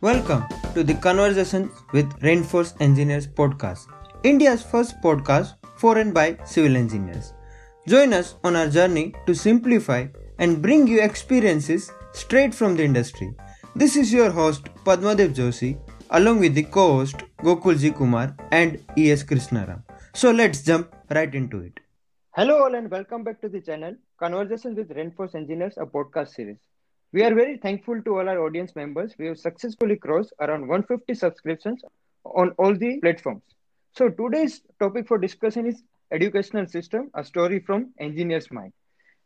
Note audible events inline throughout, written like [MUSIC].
Welcome to the Conversations with Rainforce Engineers podcast, India's first podcast for and by civil engineers. Join us on our journey to simplify and bring you experiences straight from the industry. This is your host Padmadev Joshi along with the co-host Gokul Ji Kumar and E.S. Krishnaram. So let's jump right into it. Hello all and welcome back to the channel Conversations with Rainforce Engineers, a podcast series. We are very thankful to all our audience members. We have successfully crossed around 150 subscriptions on all the platforms. So today's topic for discussion is educational system, a story from engineer's mind.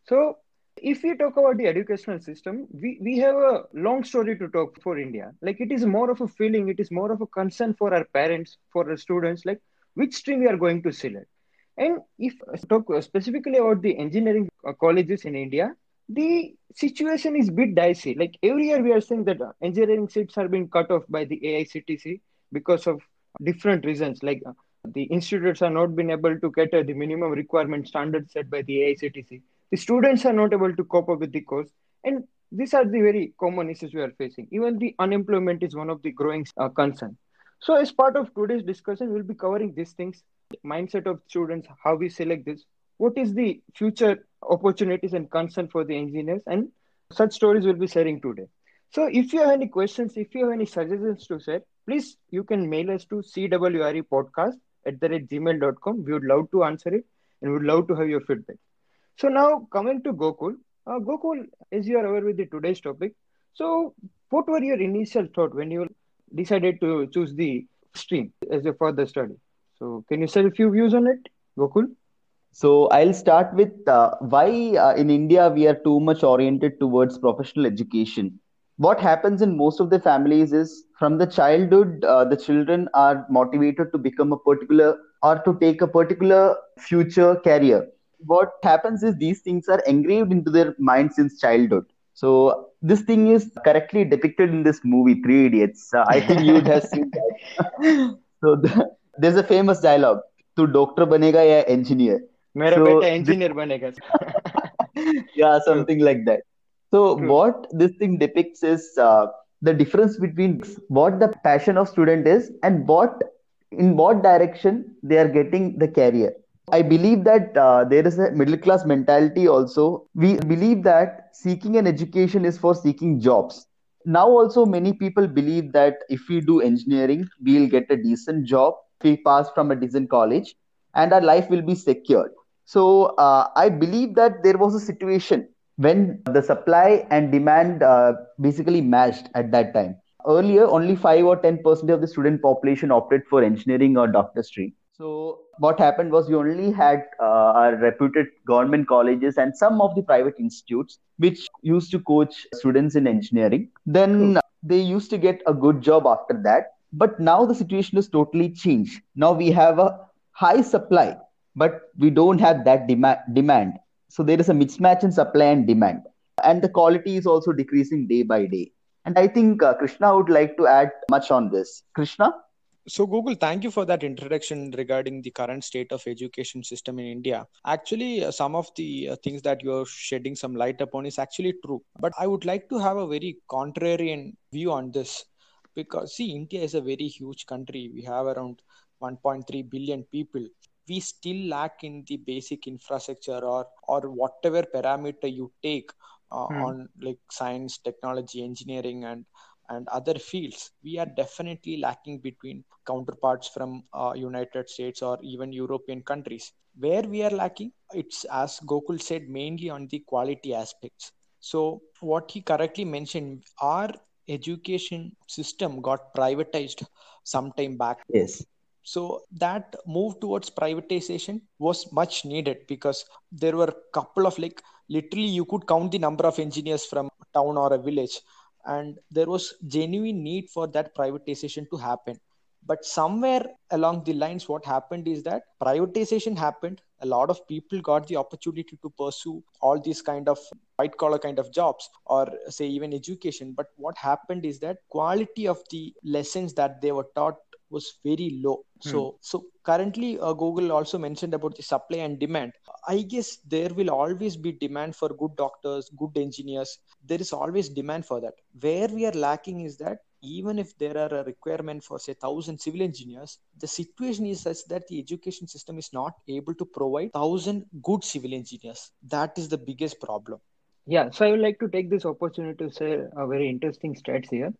So if we talk about the educational system, we, we have a long story to talk for India. Like it is more of a feeling, it is more of a concern for our parents, for our students, like which stream we are going to select. And if I talk uh, specifically about the engineering uh, colleges in India, the situation is bit dicey. Like every year we are saying that engineering seats are being cut off by the AICTE because of different reasons. Like the institutes are not been able to cater the minimum requirement standards set by the AICTE. The students are not able to cope up with the course. And these are the very common issues we are facing. Even the unemployment is one of the growing uh, concern. So as part of today's discussion, we'll be covering these things, mindset of students, how we select this, what is the future opportunities and concern for the engineers and such stories we'll be sharing today. So if you have any questions if you have any suggestions to share please you can mail us to cwre podcast at the rate gmail.com we would love to answer it and would love to have your feedback. So now coming to gokul. Uh, gokul as you are aware with the today's topic so what were your initial thought when you decided to choose the stream as your further study so can you share a few views on it gokul so I'll start with uh, why uh, in India we are too much oriented towards professional education. What happens in most of the families is from the childhood, uh, the children are motivated to become a particular or to take a particular future career. What happens is these things are engraved into their mind since childhood. So this thing is correctly depicted in this movie, Three Idiots. Uh, I think you would have seen that. [LAUGHS] so the, there's a famous dialogue to doctor banega ya engineer mera so, beta engineer banega [LAUGHS] yeah something like that so True. what this thing depicts is uh, the difference between what the passion of student is and what in what direction they are getting the career I believe that uh, there is a middle class mentality also. We believe that seeking an education is for seeking jobs. Now, also, many people believe that if we do engineering, we'll get a decent job we pass from a decent college and our life will be secured so uh, I believe that there was a situation when the supply and demand uh, basically matched at that time. Earlier, only 5 or 10% of the student population opted for engineering or doctorate. Stream. So what happened was you only had uh, reputed government colleges and some of the private institutes which used to coach students in engineering. Then they used to get a good job after that. But now the situation is totally changed. Now we have a high supply but we don't have that demand demand. So there is a mismatch in supply and demand. And the quality is also decreasing day by day. And i think uh, krishna would like to add much on this. Krishna? So gokul thank you for that introduction regarding the current state of education system in india. Actually uh, some of the uh, things that you're shedding some light upon is actually true. But i would like to have a very contrarian view on this because see india is a very huge country. We have around 1.3 billion people. We still lack in the basic infrastructure or or whatever parameter you take uh, hmm. on like science technology engineering and and other fields. We are definitely lacking between counterparts from uh, united states or even european countries. Where we are lacking? It's as gokul said mainly on the quality aspects. So what he correctly mentioned our education system got privatized some time back. Yes. So that move towards privatization was much needed because there were a couple of like literally you could count the number of engineers from a town or a village and there was genuine need for that privatization to happen. But somewhere along the lines what happened is that privatization happened a lot of people got the opportunity to pursue all these kind of white collar kind of jobs or say even education. But what happened is that quality of the lessons that they were taught was very low. So hmm. so currently uh, gokul also mentioned about the supply and demand. I guess there will always be demand for good doctors good engineers. There is always demand for that. Where we are lacking is that even if there are a requirement for say 1000 civil engineers the situation is such that the education system is not able to provide 1000 good civil engineers. That is the biggest problem. Yeah so i would like to take this opportunity to say a very interesting stats here.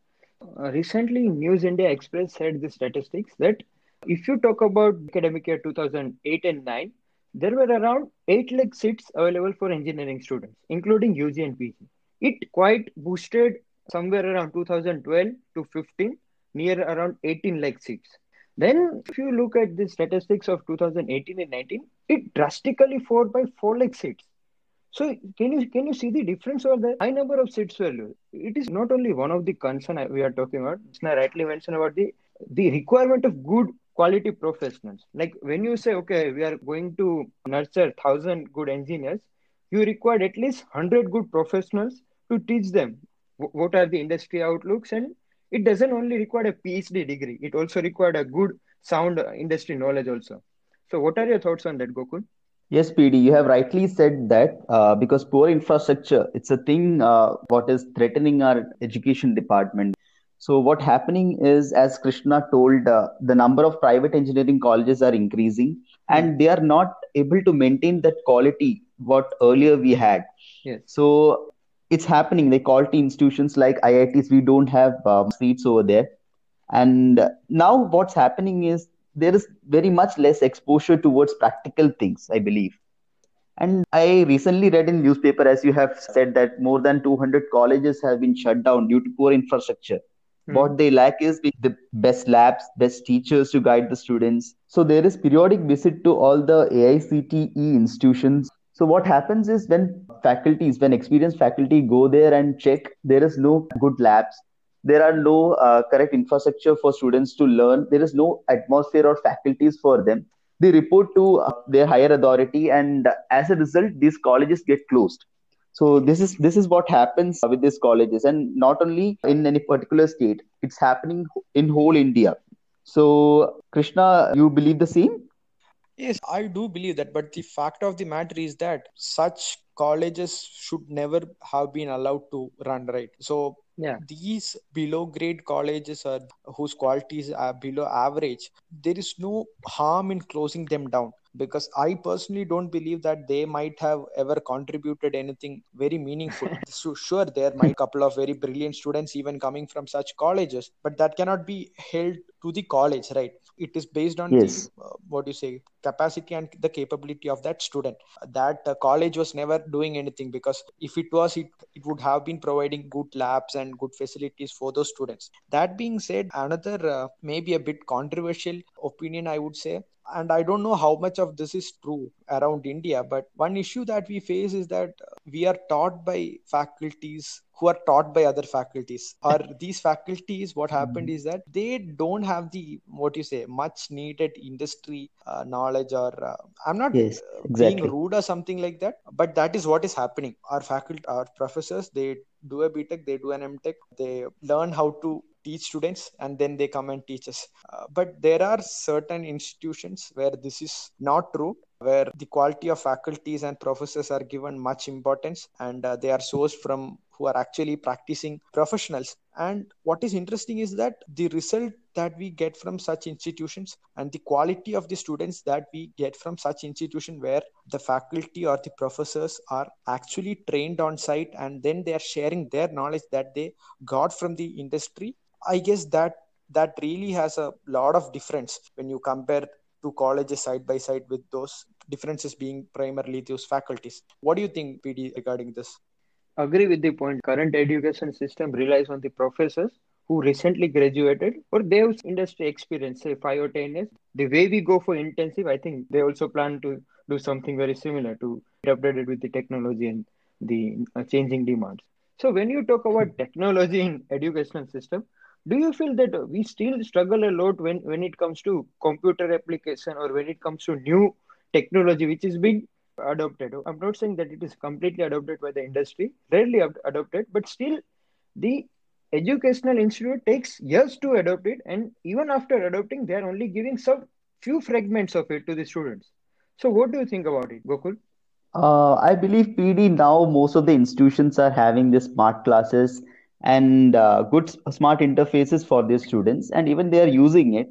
Uh, recently news india express said the statistics that if you talk about academic year 2008 and 9 there were around 8 lakh seats available for engineering students including ug and pg it quite boosted somewhere around 2012 to 15, near around 18 lakh seats. Then, if you look at the statistics of 2018 and 19, it drastically fell by 4 lakh seats. So, can you can you see the difference over the high number of seats value? It is not only one of the concern we are talking about. Krishna rightly mentioned about the the requirement of good quality professionals. Like when you say, okay, we are going to nurture thousand good engineers, you require at least hundred good professionals to teach them what are the industry outlooks? And it doesn't only require a phd degree. It also required a good sound industry knowledge also. So what are your thoughts on that gokul? Yes pd you have rightly said that uh, because poor infrastructure it's a thing uh, what is threatening our education department. So what happening is as krishna told uh, the number of private engineering colleges are increasing and they are not able to maintain that quality what earlier we had. Yes. so it's happening. They call to institutions like IITs, we don't have um, seats over there. And now what's happening is there is very much less exposure towards practical things, I believe. And I recently read in newspaper, as you have said, that more than 200 colleges have been shut down due to poor infrastructure. Hmm. What they lack is the best labs, best teachers to guide the students. So there is periodic visit to all the AICTE institutions so what happens is when faculties, when experienced faculty go there and check, there is no good labs. There are no uh, correct infrastructure for students to learn. There is no atmosphere or faculties for them. They report to uh, their higher authority, and as a result, these colleges get closed. So this is this is what happens with these colleges, and not only in any particular state. It's happening in whole India. So Krishna, you believe the same? Yes, I do believe that, but the fact of the matter is that such colleges should never have been allowed to run right. So yeah. these below grade colleges are whose qualities are below average. There is no harm in closing them down because I personally don't believe that they might have ever contributed anything very meaningful. [LAUGHS] so sure, there might a couple of very brilliant students even coming from such colleges, but that cannot be held to the college, right? It is based on yes. the uh, what do you say capacity and the capability of that student. That uh, college was never doing anything because if it was, it it would have been providing good labs and good facilities for those students. That being said, another uh, maybe a bit controversial opinion I would say and i don't know how much of this is true around india but one issue that we face is that we are taught by faculties who are taught by other faculties or these faculties what happened mm-hmm. is that they don't have the what you say much needed industry uh, knowledge or uh, i'm not yes, exactly. being rude or something like that but that is what is happening our faculty our professors they do a btech they do an mtech they learn how to teach students and then they come and teach us. Uh, but there are certain institutions where this is not true where the quality of faculties and professors are given much importance and uh, they are sourced from who are actually practicing professionals. And what is interesting is that the result that we get from such institutions and the quality of the students that we get from such institution where the faculty or the professors are actually trained on site and then they are sharing their knowledge that they got from the industry i guess that that really has a lot of difference when you compare two colleges side by side with those differences being primarily those faculties. What do you think pd regarding this? Agree with the point. Current education system relies on the professors who recently graduated or they have industry experience say 5 or 10 years. The way we go for intensive i think they also plan to do something very similar to updated with the technology and the uh, changing demands. So when you talk about technology in educational system do you feel that we still struggle a lot when when it comes to computer application or when it comes to new technology which is being adopted i'm not saying that it is completely adopted by the industry rarely adopted but still the educational institute takes years to adopt it and even after adopting they are only giving some few fragments of it to the students. So, what do you think about it, Gokul? Uh, I believe PD now most of the institutions are having the smart classes and uh, good smart interfaces for their students, and even they are using it.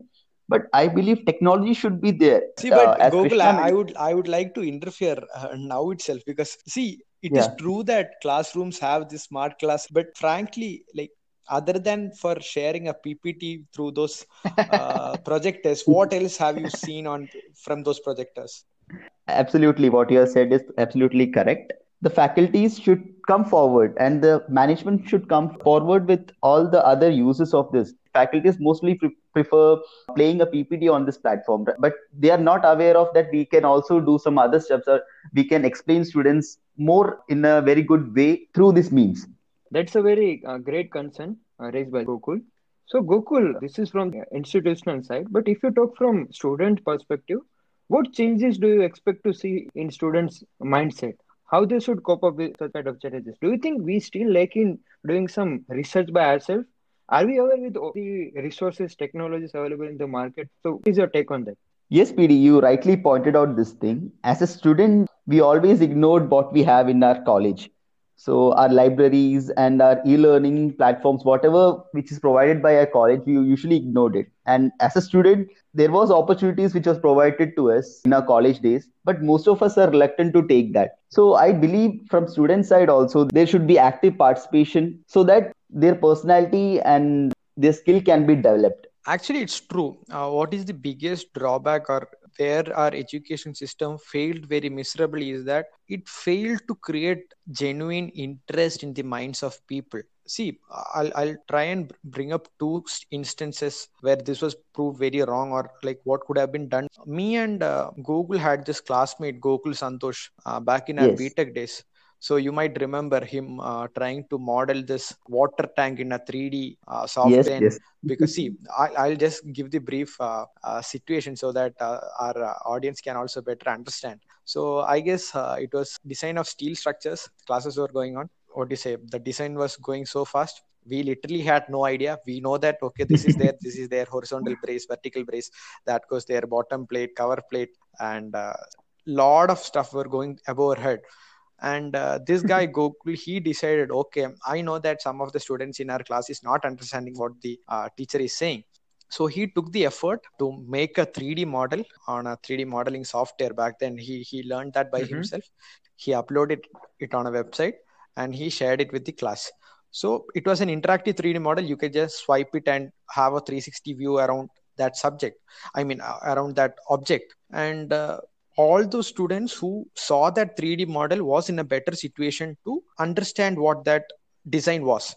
But I believe technology should be there. See, but uh, Gokul, I, I, would I would like to interfere uh, now itself because see, it yeah. is true that classrooms have this smart class, but frankly, like other than for sharing a ppt through those uh, [LAUGHS] projectors what else have you seen on from those projectors absolutely what you have said is absolutely correct the faculties should come forward and the management should come forward with all the other uses of this faculties mostly pre- prefer playing a ppt on this platform but they are not aware of that we can also do some other steps or we can explain students more in a very good way through this means that's a very uh, great concern uh, raised by Gokul. So, Gokul, this is from institutional side, but if you talk from student perspective, what changes do you expect to see in students' mindset? How they should cope up with such kind of challenges? Do you think we still lack in doing some research by ourselves? Are we aware with all the resources, technologies available in the market? So, what is your take on that? Yes, PD, you rightly pointed out this thing. As a student, we always ignored what we have in our college so our libraries and our e-learning platforms, whatever which is provided by our college, we usually ignored it. And as a student, there was opportunities which was provided to us in our college days, but most of us are reluctant to take that. So I believe from student side also there should be active participation so that their personality and their skill can be developed. Actually, it's true. Uh, what is the biggest drawback or where our education system failed very miserably is that it failed to create genuine interest in the minds of people. See I'll, I'll try and bring up two instances where this was proved very wrong or like what could have been done. Me and uh, Gokul had this classmate gokul santosh uh, back in our yes. btech days so you might remember him uh, trying to model this water tank in a 3D uh, software. Yes, yes. Because see, I, will just give the brief uh, uh situation so that uh, our uh, audience can also better understand. So I guess it was design of steel structures. Classes were going on. What do you say? The design was going so fast we literally had no idea we know that okay this is there this is there horizontal brace vertical brace that goes there bottom plate cover plate and a lot of stuff were going above our head and uh, this guy [LAUGHS] gokul he decided okay i know that some of the students in our class is not understanding what the uh, teacher is saying. So he took the effort to make a 3d model on a 3d modeling software back then. He he learned that by mm-hmm. himself. He uploaded it on a website and he shared it with the class. So it was an interactive 3d model. You could just swipe it and have a 360 view around that subject. I mean uh, around that object. And uh, all those students who saw that 3D model was in a better situation to understand what that design was.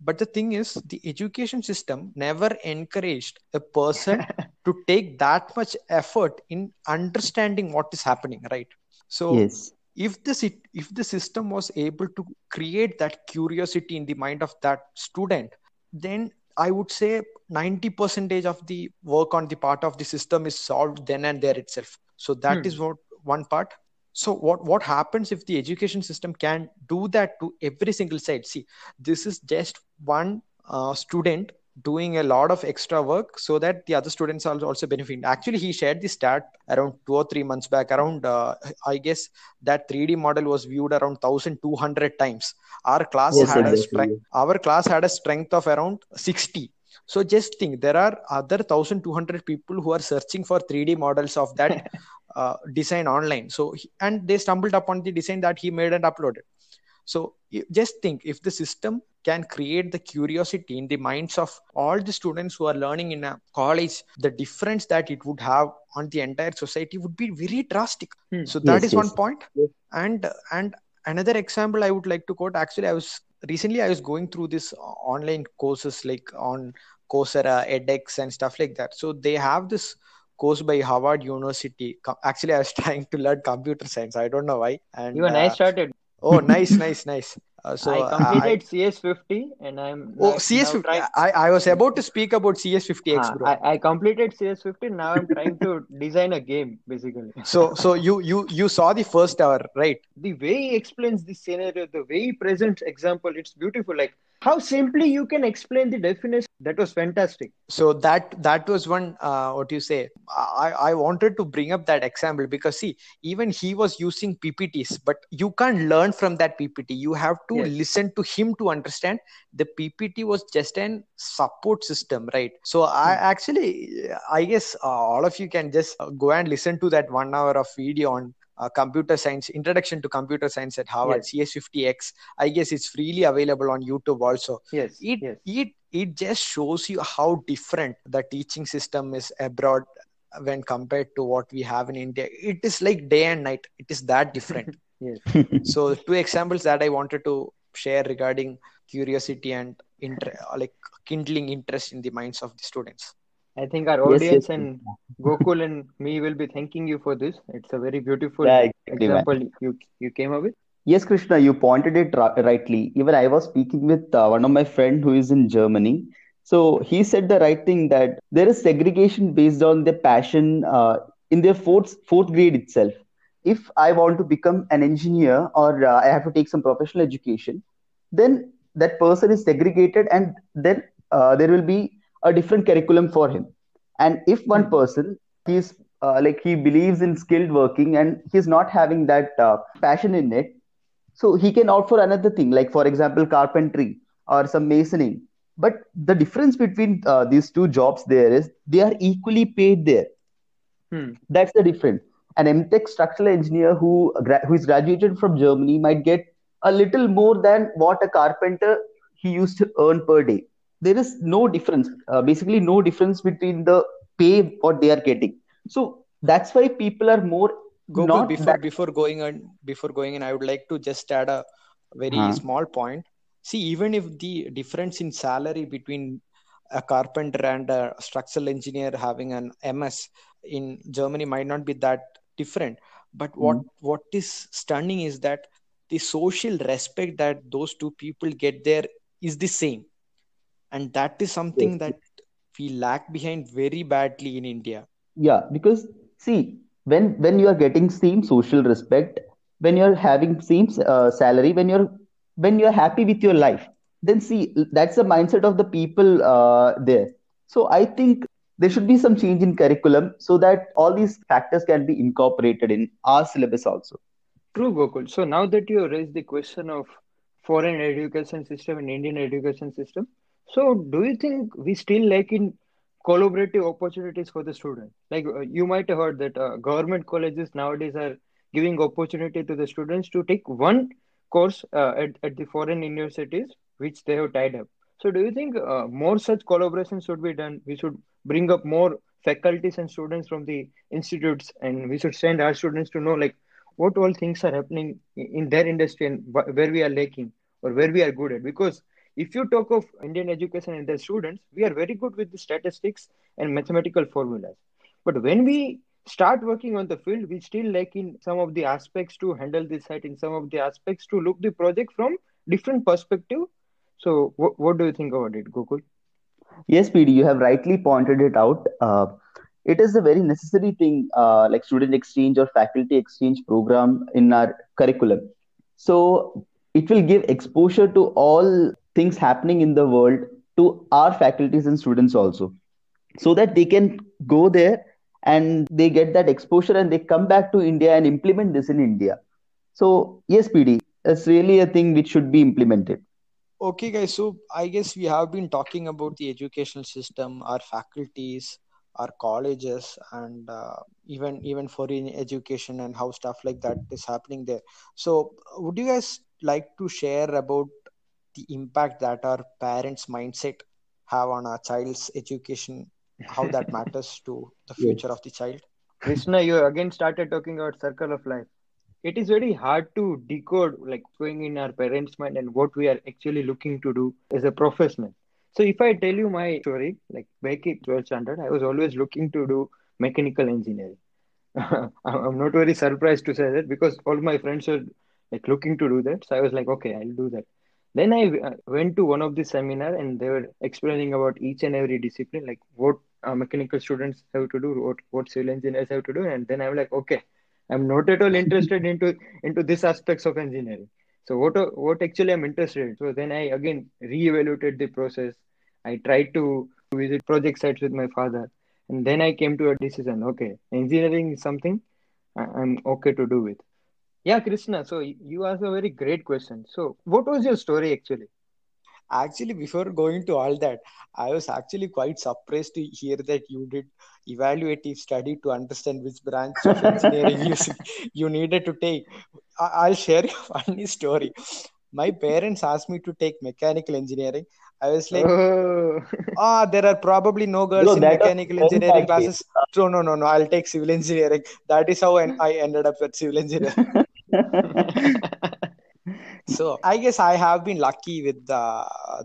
But the thing is, the education system never encouraged a person [LAUGHS] to take that much effort in understanding what is happening, right? So, yes. if the if the system was able to create that curiosity in the mind of that student, then I would say 90 percentage of the work on the part of the system is solved then and there itself so that hmm. is what one part. So what what happens if the education system can do that to every single side? See this is just one uh, student doing a lot of extra work so that the other students are also benefiting. Actually he shared the stat around two or three months back around uh, i guess that 3d model was viewed around 1200 times. Our class yes, had exactly. a strength our class had a strength of around 60 so just think there are other 1200 people who are searching for 3d models of that [LAUGHS] uh, design online so and they stumbled upon the design that he made and uploaded so just think if the system can create the curiosity in the minds of all the students who are learning in a college the difference that it would have on the entire society would be very drastic hmm. so that yes, is yes. one point yes. and and another example i would like to quote actually i was recently i was going through this online courses like on coursera edx and stuff like that so they have this course by harvard university actually i was [LAUGHS] trying to learn computer science i don't know why and you and uh, i started oh [LAUGHS] nice nice nice uh, so I completed I, CS50 and I'm oh CS50. Trying... I, I was about to speak about CS50X, ah, bro. I, I completed CS50. Now I'm trying to [LAUGHS] design a game, basically. So so you you you saw the first hour, right? The way he explains the scenario, the way he presents example, it's beautiful. Like how simply you can explain the definition? That was fantastic. So that that was one uh, what you say. I i wanted to bring up that example because see even he was using ppts but you can't learn from that ppt you have to yes. listen to him to understand. The ppt was just an support system right? So i hmm. actually i guess uh, all of you can just go and listen to that one hour of video on uh, computer science introduction to computer science at harvard yes. cs50x i guess it's freely available on youtube also. Yes it yes. it it just shows you how different the teaching system is abroad when compared to what we have in india. It is like day and night. It is that different. [LAUGHS] Yes. [LAUGHS] So two examples that i wanted to share regarding curiosity and inter- like kindling interest in the minds of the students I think our audience yes, yes. and Gokul and me will be thanking you for this. It's a very beautiful yeah, exactly, example you you came up with. Yes, Krishna, you pointed it rightly. Even I was speaking with uh, one of my friend who is in Germany. So he said the right thing that there is segregation based on their passion uh, in their fourth fourth grade itself. If I want to become an engineer or uh, I have to take some professional education, then that person is segregated, and then uh, there will be a different curriculum for him. And if one hmm. person he's uh, like he believes in skilled working and he's not having that uh, passion in it so he can opt for another thing like for example carpentry or some masoning but the difference between uh, these two jobs there is they are equally paid there. Hmm. that's the difference. An mtech structural engineer who who is graduated from germany might get a little more than what a carpenter he used to earn per day there is no difference uh, basically no difference between the pay what they are getting so that's why people are more Gokul, before that... before going on before going in i would like to just add a very huh. small point see even if the difference in salary between a carpenter and a structural engineer having an ms in germany might not be that different but what mm. what is stunning is that the social respect that those two people get there is the same and that is something yes. that we lag behind very badly in india. Yeah because see when when you are getting same social respect when you're having same uh, salary when you're when you're happy with your life then see that's the mindset of the people uh, there. So i think there should be some change in curriculum so that all these factors can be incorporated in our syllabus also. True gokul. So now that you raised the question of foreign education system and indian education system so, do you think we still lack in collaborative opportunities for the student? Like uh, you might have heard that uh, government colleges nowadays are giving opportunity to the students to take one course uh, at, at the foreign universities which they have tied up. So, do you think uh, more such collaborations should be done? We should bring up more faculties and students from the institutes, and we should send our students to know like what all things are happening in their industry and where we are lacking or where we are good at. Because if you talk of Indian education and their students, we are very good with the statistics and mathematical formulas. But when we start working on the field, we still lack in some of the aspects to handle the site, in some of the aspects to look the project from different perspective. So, what, what do you think about it, Gokul? Yes, PD, you have rightly pointed it out. Uh, it is a very necessary thing, uh, like student exchange or faculty exchange program in our curriculum. So, it will give exposure to all things happening in the world to our faculties and students also so that they can go there and they get that exposure and they come back to india and implement this in india. So yes pd it's really a thing which should be implemented. Okay guys so i guess we have been talking about the educational system our faculties our colleges and uh, even even foreign education and how stuff like that is happening there. So would you guys like to share about the impact that our parents mindset have on our child's education how that [LAUGHS] matters to the future of the child. Krishna you again started talking about circle of life. It is very hard to decode like going in our parents mind and what we are actually looking to do as a professional. So if i tell you my story like back in 12th standard i was always looking to do mechanical engineering. [LAUGHS] I'm not very surprised to say that because all my friends are like looking to do that. So i was like okay i'll do that then I uh, went to one of the seminar and they were explaining about each and every discipline, like what uh, mechanical students have to do, what what civil engineers have to do, and then I'm like, okay, I'm not at all interested [LAUGHS] into into this aspects of engineering. so what what actually i'm interested in? So then i again re-evaluated the process. I tried to visit project sites with my father. And then i came to a decision okay engineering is something i'm okay to do with yeah krishna so you asked a very great question. So what was your story actually? Actually before going to all that i was actually quite surprised to hear that you did evaluative study to understand which branch of [LAUGHS] engineering you, you needed to take. I'll share [LAUGHS] a funny story. My parents asked me to take mechanical engineering. I was like oh. ah there are probably no girls no, in mechanical engineering classes. No no no no i'll take civil engineering. That is how i ended up at civil engineering [LAUGHS] [LAUGHS] so i guess i have been lucky with the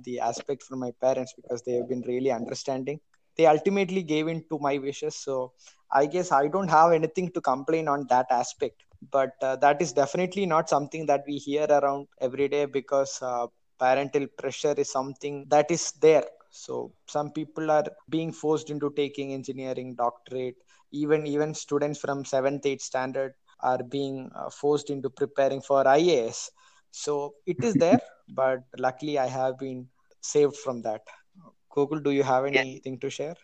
the aspect from my parents because they have been really understanding. They ultimately gave in to my wishes. So i guess i don't have anything to complain on that aspect. But uh, that is definitely not something that we hear around every day because uh, parental pressure is something that is there. So some people are being forced into taking engineering doctorate even even students from 7th 8th standard are being uh, forced into preparing for ias so it is there [LAUGHS] but luckily i have been saved from that. Gokul do you have anything yeah. to share?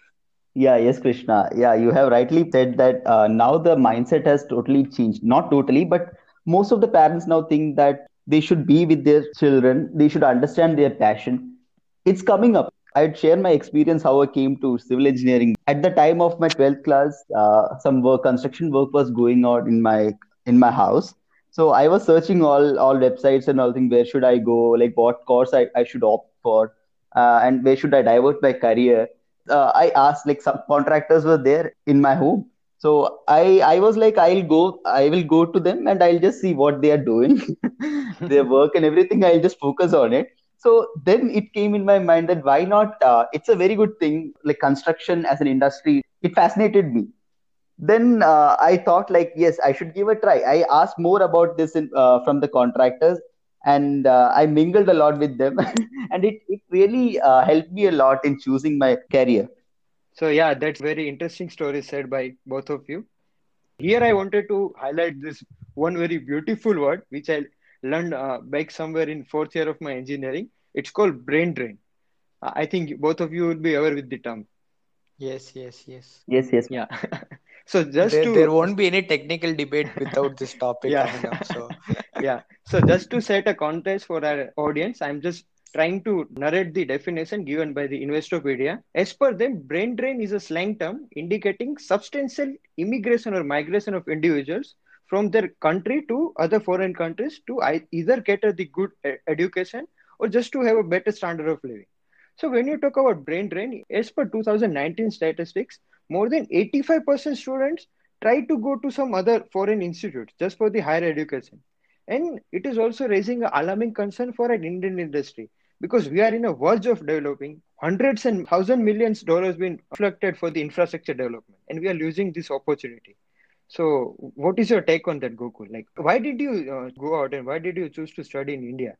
Yeah yes krishna. Yeah you have rightly said that uh, now the mindset has totally changed. Not totally but most of the parents now think that they should be with their children. They should understand their passion. It's coming up i'd share my experience how i came to civil engineering. At the time of my 12th class uh, some work construction work was going on in my in my house. So i was searching all all websites and all things where should i go? Like what course i, I should opt for? Uh, and where should i divert my career? Uh, i asked like some contractors were there in my home. So i i was like i'll go i will go to them and i'll just see what they are doing [LAUGHS] their work and everything. I'll just focus on it so then it came in my mind that why not uh, it's a very good thing like construction as an industry it fascinated me. Then uh, i thought like yes i should give a try. I asked more about this in, uh, from the contractors and uh, i mingled a lot with them [LAUGHS] and it, it really uh, helped me a lot in choosing my career. So yeah that's very interesting story said by both of you. Here i wanted to highlight this one very beautiful word which i learned uh, back somewhere in fourth year of my engineering it's called brain drain. I think both of you will be aware with the term. Yes yes yes. Yes yes. Yeah. [LAUGHS] So just there, to there won't be any technical debate without this topic yeah. coming up so. [LAUGHS] Yeah. So just to set a context for our audience i'm just trying to narrate the definition given by the investopedia. As per them brain drain is a slang term indicating substantial immigration or migration of individuals from their country to other foreign countries to either get the good education or just to have a better standard of living so when you talk about brain drain as per 2019 statistics more than 85% students try to go to some other foreign institute just for the higher education. And it is also raising an alarming concern for an Indian industry because we are in a verge of developing hundreds and thousand millions dollars being reflected for the infrastructure development and we are losing this opportunity. So what is your take on that, Gokul? Like, why did you uh, go out and why did you choose to study in India?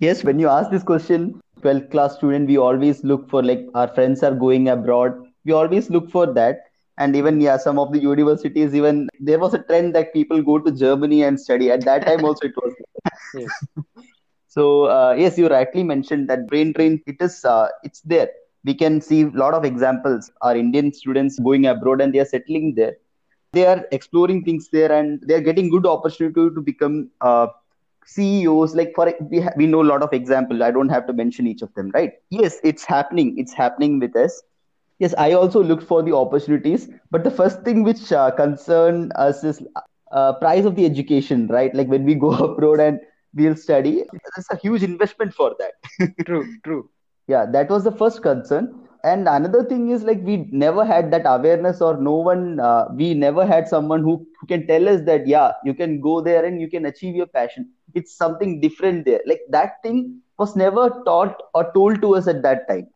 Yes, when you ask this question, 12th class student, we always look for like our friends are going abroad. We always look for that. And even, yeah, some of the universities, even there was a trend that people go to Germany and study. At that time, also, it was. [LAUGHS] yes. [LAUGHS] so, uh, yes, you rightly mentioned that brain drain, it is, uh, it's there. We can see a lot of examples. Our Indian students going abroad and they are settling there. They are exploring things there and they are getting good opportunity to become uh, CEOs, like for we ha- we know a lot of examples. I don't have to mention each of them, right? Yes, it's happening. It's happening with us. Yes, I also looked for the opportunities, but the first thing which uh, concern us is uh, price of the education, right? Like when we go [LAUGHS] abroad and we'll study, there's a huge investment for that. [LAUGHS] true, true. Yeah, that was the first concern and another thing is like we never had that awareness or no one uh, we never had someone who, who can tell us that yeah you can go there and you can achieve your passion it's something different there. Like that thing was never taught or told to us at that time.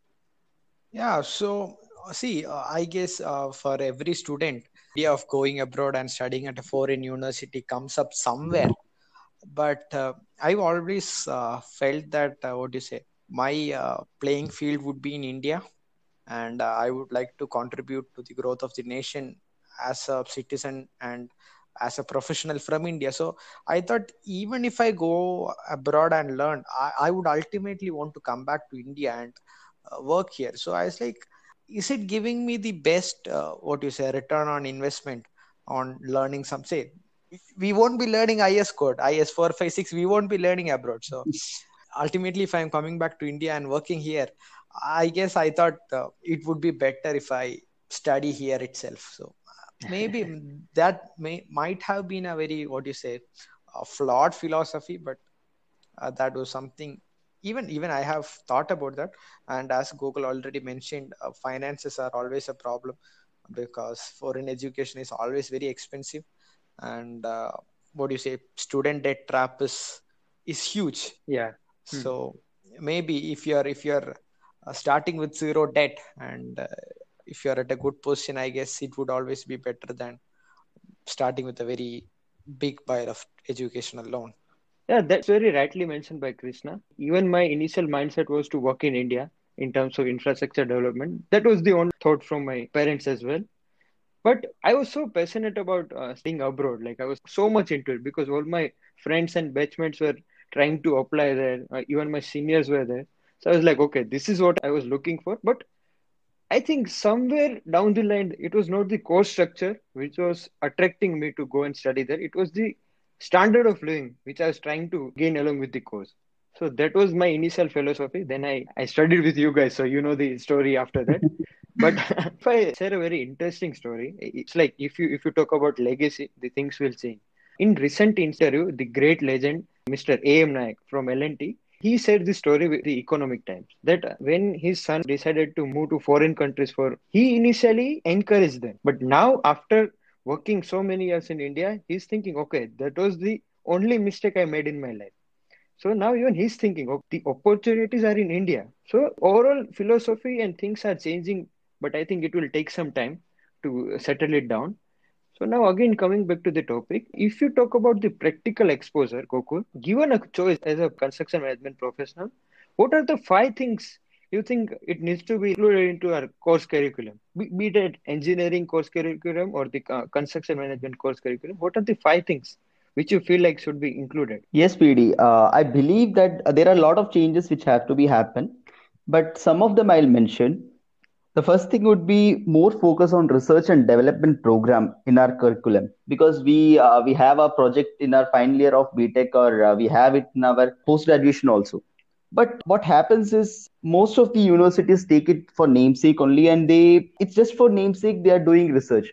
Yeah so see uh, i guess uh, for every student idea of going abroad and studying at a foreign university comes up somewhere. But uh, i've always uh, felt that uh, what do you say my playing field would be in india and uh, i would like to contribute to the growth of the nation as a citizen and as a professional from India. So I thought even if I go abroad and learn, I, I would ultimately want to come back to India and uh, work here. So I was like, is it giving me the best, uh, what you say, return on investment on learning some, say, we won't be learning IS code, IS 456, we won't be learning abroad. So ultimately, if I'm coming back to India and working here, I guess I thought uh, it would be better if I study here itself. So maybe that may might have been a very what do you say a flawed philosophy, but uh, that was something even even I have thought about that. And as Gokul already mentioned, uh, finances are always a problem because foreign education is always very expensive, and uh, what do you say, student debt trap is is huge. Yeah. So hmm. maybe if you're if you're uh, starting with zero debt and if you're at a good position i guess it would always be better than starting with a very big pile of educational loan. Yeah that's very rightly mentioned by krishna. Even my initial mindset was to work in india in terms of infrastructure development. That was the only thought from my parents as well. But i was so passionate about uh, staying abroad like i was so much into it because all my friends and batchmates were trying to apply there. Uh, even my seniors were there. So I was like, okay, this is what I was looking for. But I think somewhere down the line, it was not the course structure which was attracting me to go and study there. It was the standard of living which I was trying to gain along with the course. So that was my initial philosophy. Then I, I studied with you guys, so you know the story after that. [LAUGHS] but [LAUGHS] if I share a very interesting story, it's like if you if you talk about legacy, the things will change. In recent interview, the great legend Mr. A. M. Naik from L&T, he said this story with the economic times that when his son decided to move to foreign countries for he initially encouraged them. But now after working so many years in india he's thinking okay that was the only mistake i made in my life. So now even he's thinking oh, the opportunities are in india. So overall philosophy and things are changing but i think it will take some time to settle it down so now again coming back to the topic, if you talk about the practical exposure, Gokul, given a choice as a construction management professional, what are the five things you think it needs to be included into our course curriculum? Be, that engineering course curriculum or the uh, construction management course curriculum, what are the five things which you feel like should be included? Yes, PD. Uh, I believe that there are a lot of changes which have to be happen, but some of them I'll mention the first thing would be more focus on research and development program in our curriculum because we uh, we have a project in our final year of btech or uh, we have it in our post graduation also. But what happens is most of the universities take it for namesake only and they it's just for namesake they are doing research.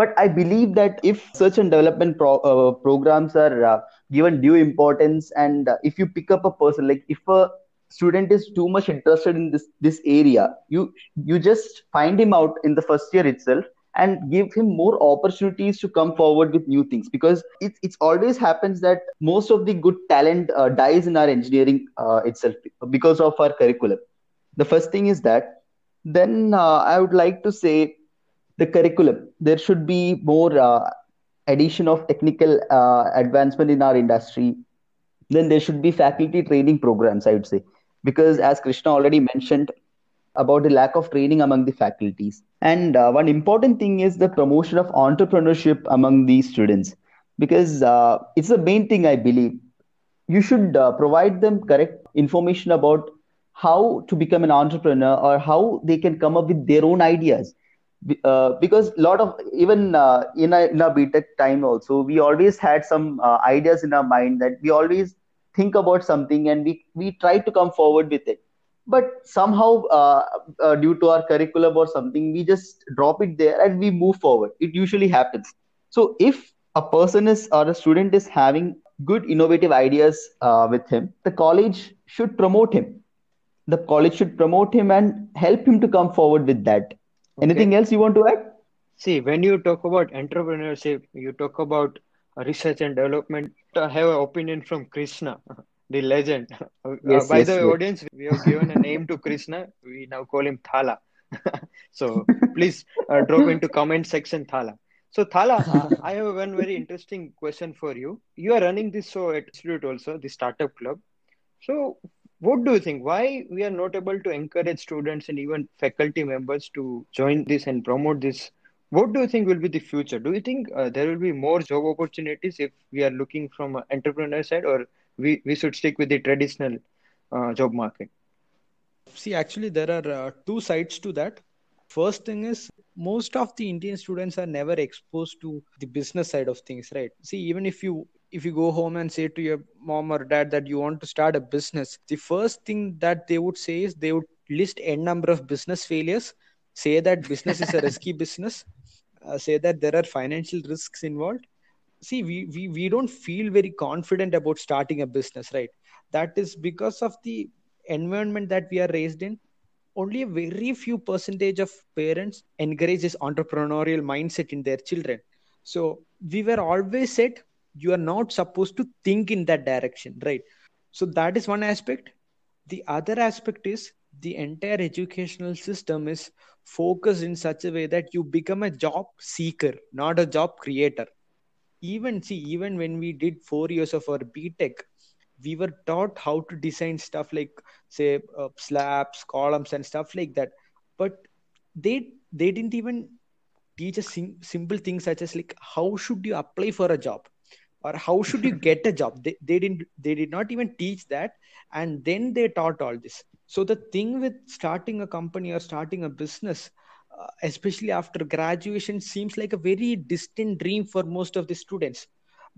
But i believe that if research and development pro- uh, programs are uh, given due importance and if you pick up a person like if a student is too much interested in this this area you you just find him out in the first year itself and give him more opportunities to come forward with new things. Because it it's always happens that most of the good talent uh, dies in our engineering uh, itself because of our curriculum. The first thing is that then uh, i would like to say the curriculum. There should be more uh, addition of technical uh, advancement in our industry. Then there should be faculty training programs i would say because as krishna already mentioned about the lack of training among the faculties. And uh, one important thing is the promotion of entrepreneurship among these students. Because uh, it's the main thing i believe. You should uh, provide them correct information about how to become an entrepreneur or how they can come up with their own ideas. Uh, because a lot of even uh, in, a, in our btech time also we always had some uh, ideas in our mind that we always think about something and we we try to come forward with it. But somehow uh, uh, due to our curriculum or something we just drop it there and we move forward. It usually happens. So if a person is or a student is having good innovative ideas uh, with him the college should promote him. The college should promote him and help him to come forward with that. Okay. anything else you want to add? See when you talk about entrepreneurship you talk about research and development. I have an opinion from Krishna, [LAUGHS] the legend. [LAUGHS] Uh, yes, uh, by yes, the yes. audience, we have given a name to Krishna. We now call him Thala. [LAUGHS] so please uh, drop into comment section Thala. So Thala, I have one very interesting question for you. You are running this show at Institute also, the Startup Club. So what do you think? Why we are not able to encourage students and even faculty members to join this and promote this what do you think will be the future? Do you think uh, there will be more job opportunities if we are looking from an entrepreneur side, or we, we should stick with the traditional uh, job market? See, actually, there are uh, two sides to that. First thing is most of the Indian students are never exposed to the business side of things, right? See, even if you if you go home and say to your mom or dad that you want to start a business, the first thing that they would say is they would list n number of business failures, say that business is a risky [LAUGHS] business, uh, say that there are financial risks involved. See, we, we we don't feel very confident about starting a business, right? That is because of the environment that we are raised in only a very few percentage of parents encourage this entrepreneurial mindset in their children so we were always said you are not supposed to think in that direction right so that is one aspect the other aspect is the entire educational system is focused in such a way that you become a job seeker not a job creator. Even see even when we did 4 years of our btech we were taught how to design stuff like say uh, slabs columns and stuff like that. But they they didn't even teach a sim- simple thing such as like how should you apply for a job? Or how should you [LAUGHS] get a job? They, they didn't they did not even teach that. And then they taught all this so the thing with starting a company or starting a business uh, especially after graduation seems like a very distant dream for most of the students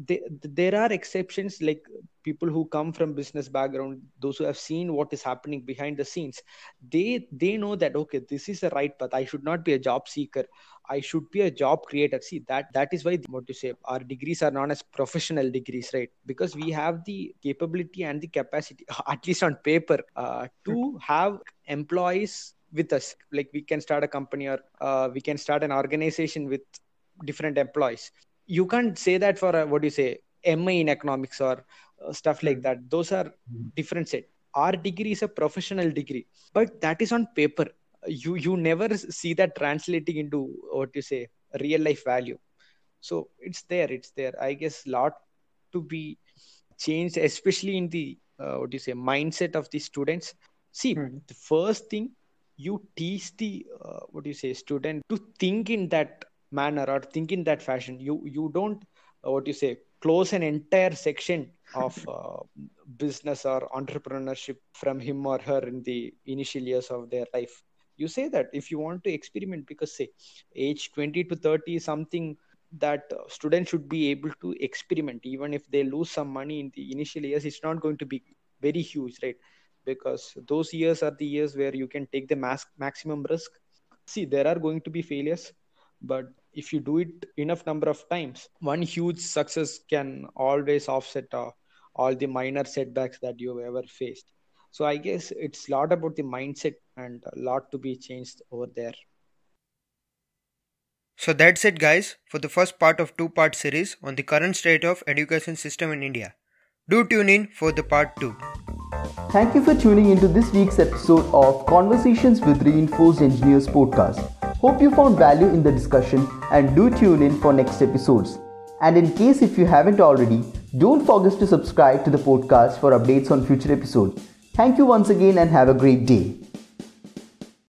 they, there are exceptions like people who come from business background those who have seen what is happening behind the scenes they they know that okay this is the right path. I should not be a job seeker. I should be a job creator. See that that is why what you say our degrees are known as professional degrees right? Because we have the capability and the capacity [LAUGHS] at least on paper uh, to have employees with us. Like we can start a company or uh, we can start an organization with different employees you can't say that for a, what do you say MA in economics or uh, stuff like hmm. that. Those are hmm. different set. Our degree is a professional degree, but that is on paper. You you never see that translating into what you say real life value. So it's there. It's there. I guess lot to be changed, especially in the uh, what do you say mindset of the students. See, hmm. the first thing you teach the uh, what do you say student to think in that manner or think in that fashion you you don't uh, what you say close an entire section of uh, business or entrepreneurship from him or her in the initial years of their life. You say that if you want to experiment because say age 20 to 30 is something that uh, students should be able to experiment. Even if they lose some money in the initial years it's not going to be very huge right? Because those years are the years where you can take the max- maximum risk. See there are going to be failures but if you do it enough number of times one huge success can always offset uh, all the minor setbacks that you've ever faced. So i guess it's a lot about the mindset and a lot to be changed over there. So that's it guys for the first part of two part series on the current state of education system in india. Do tune in for the part 2 thank you for tuning into this week's episode of conversations with reinforced engineers podcast Hope you found value in the discussion and do tune in for next episodes. And in case if you haven't already, don't forget to subscribe to the podcast for updates on future episodes. Thank you once again and have a great day.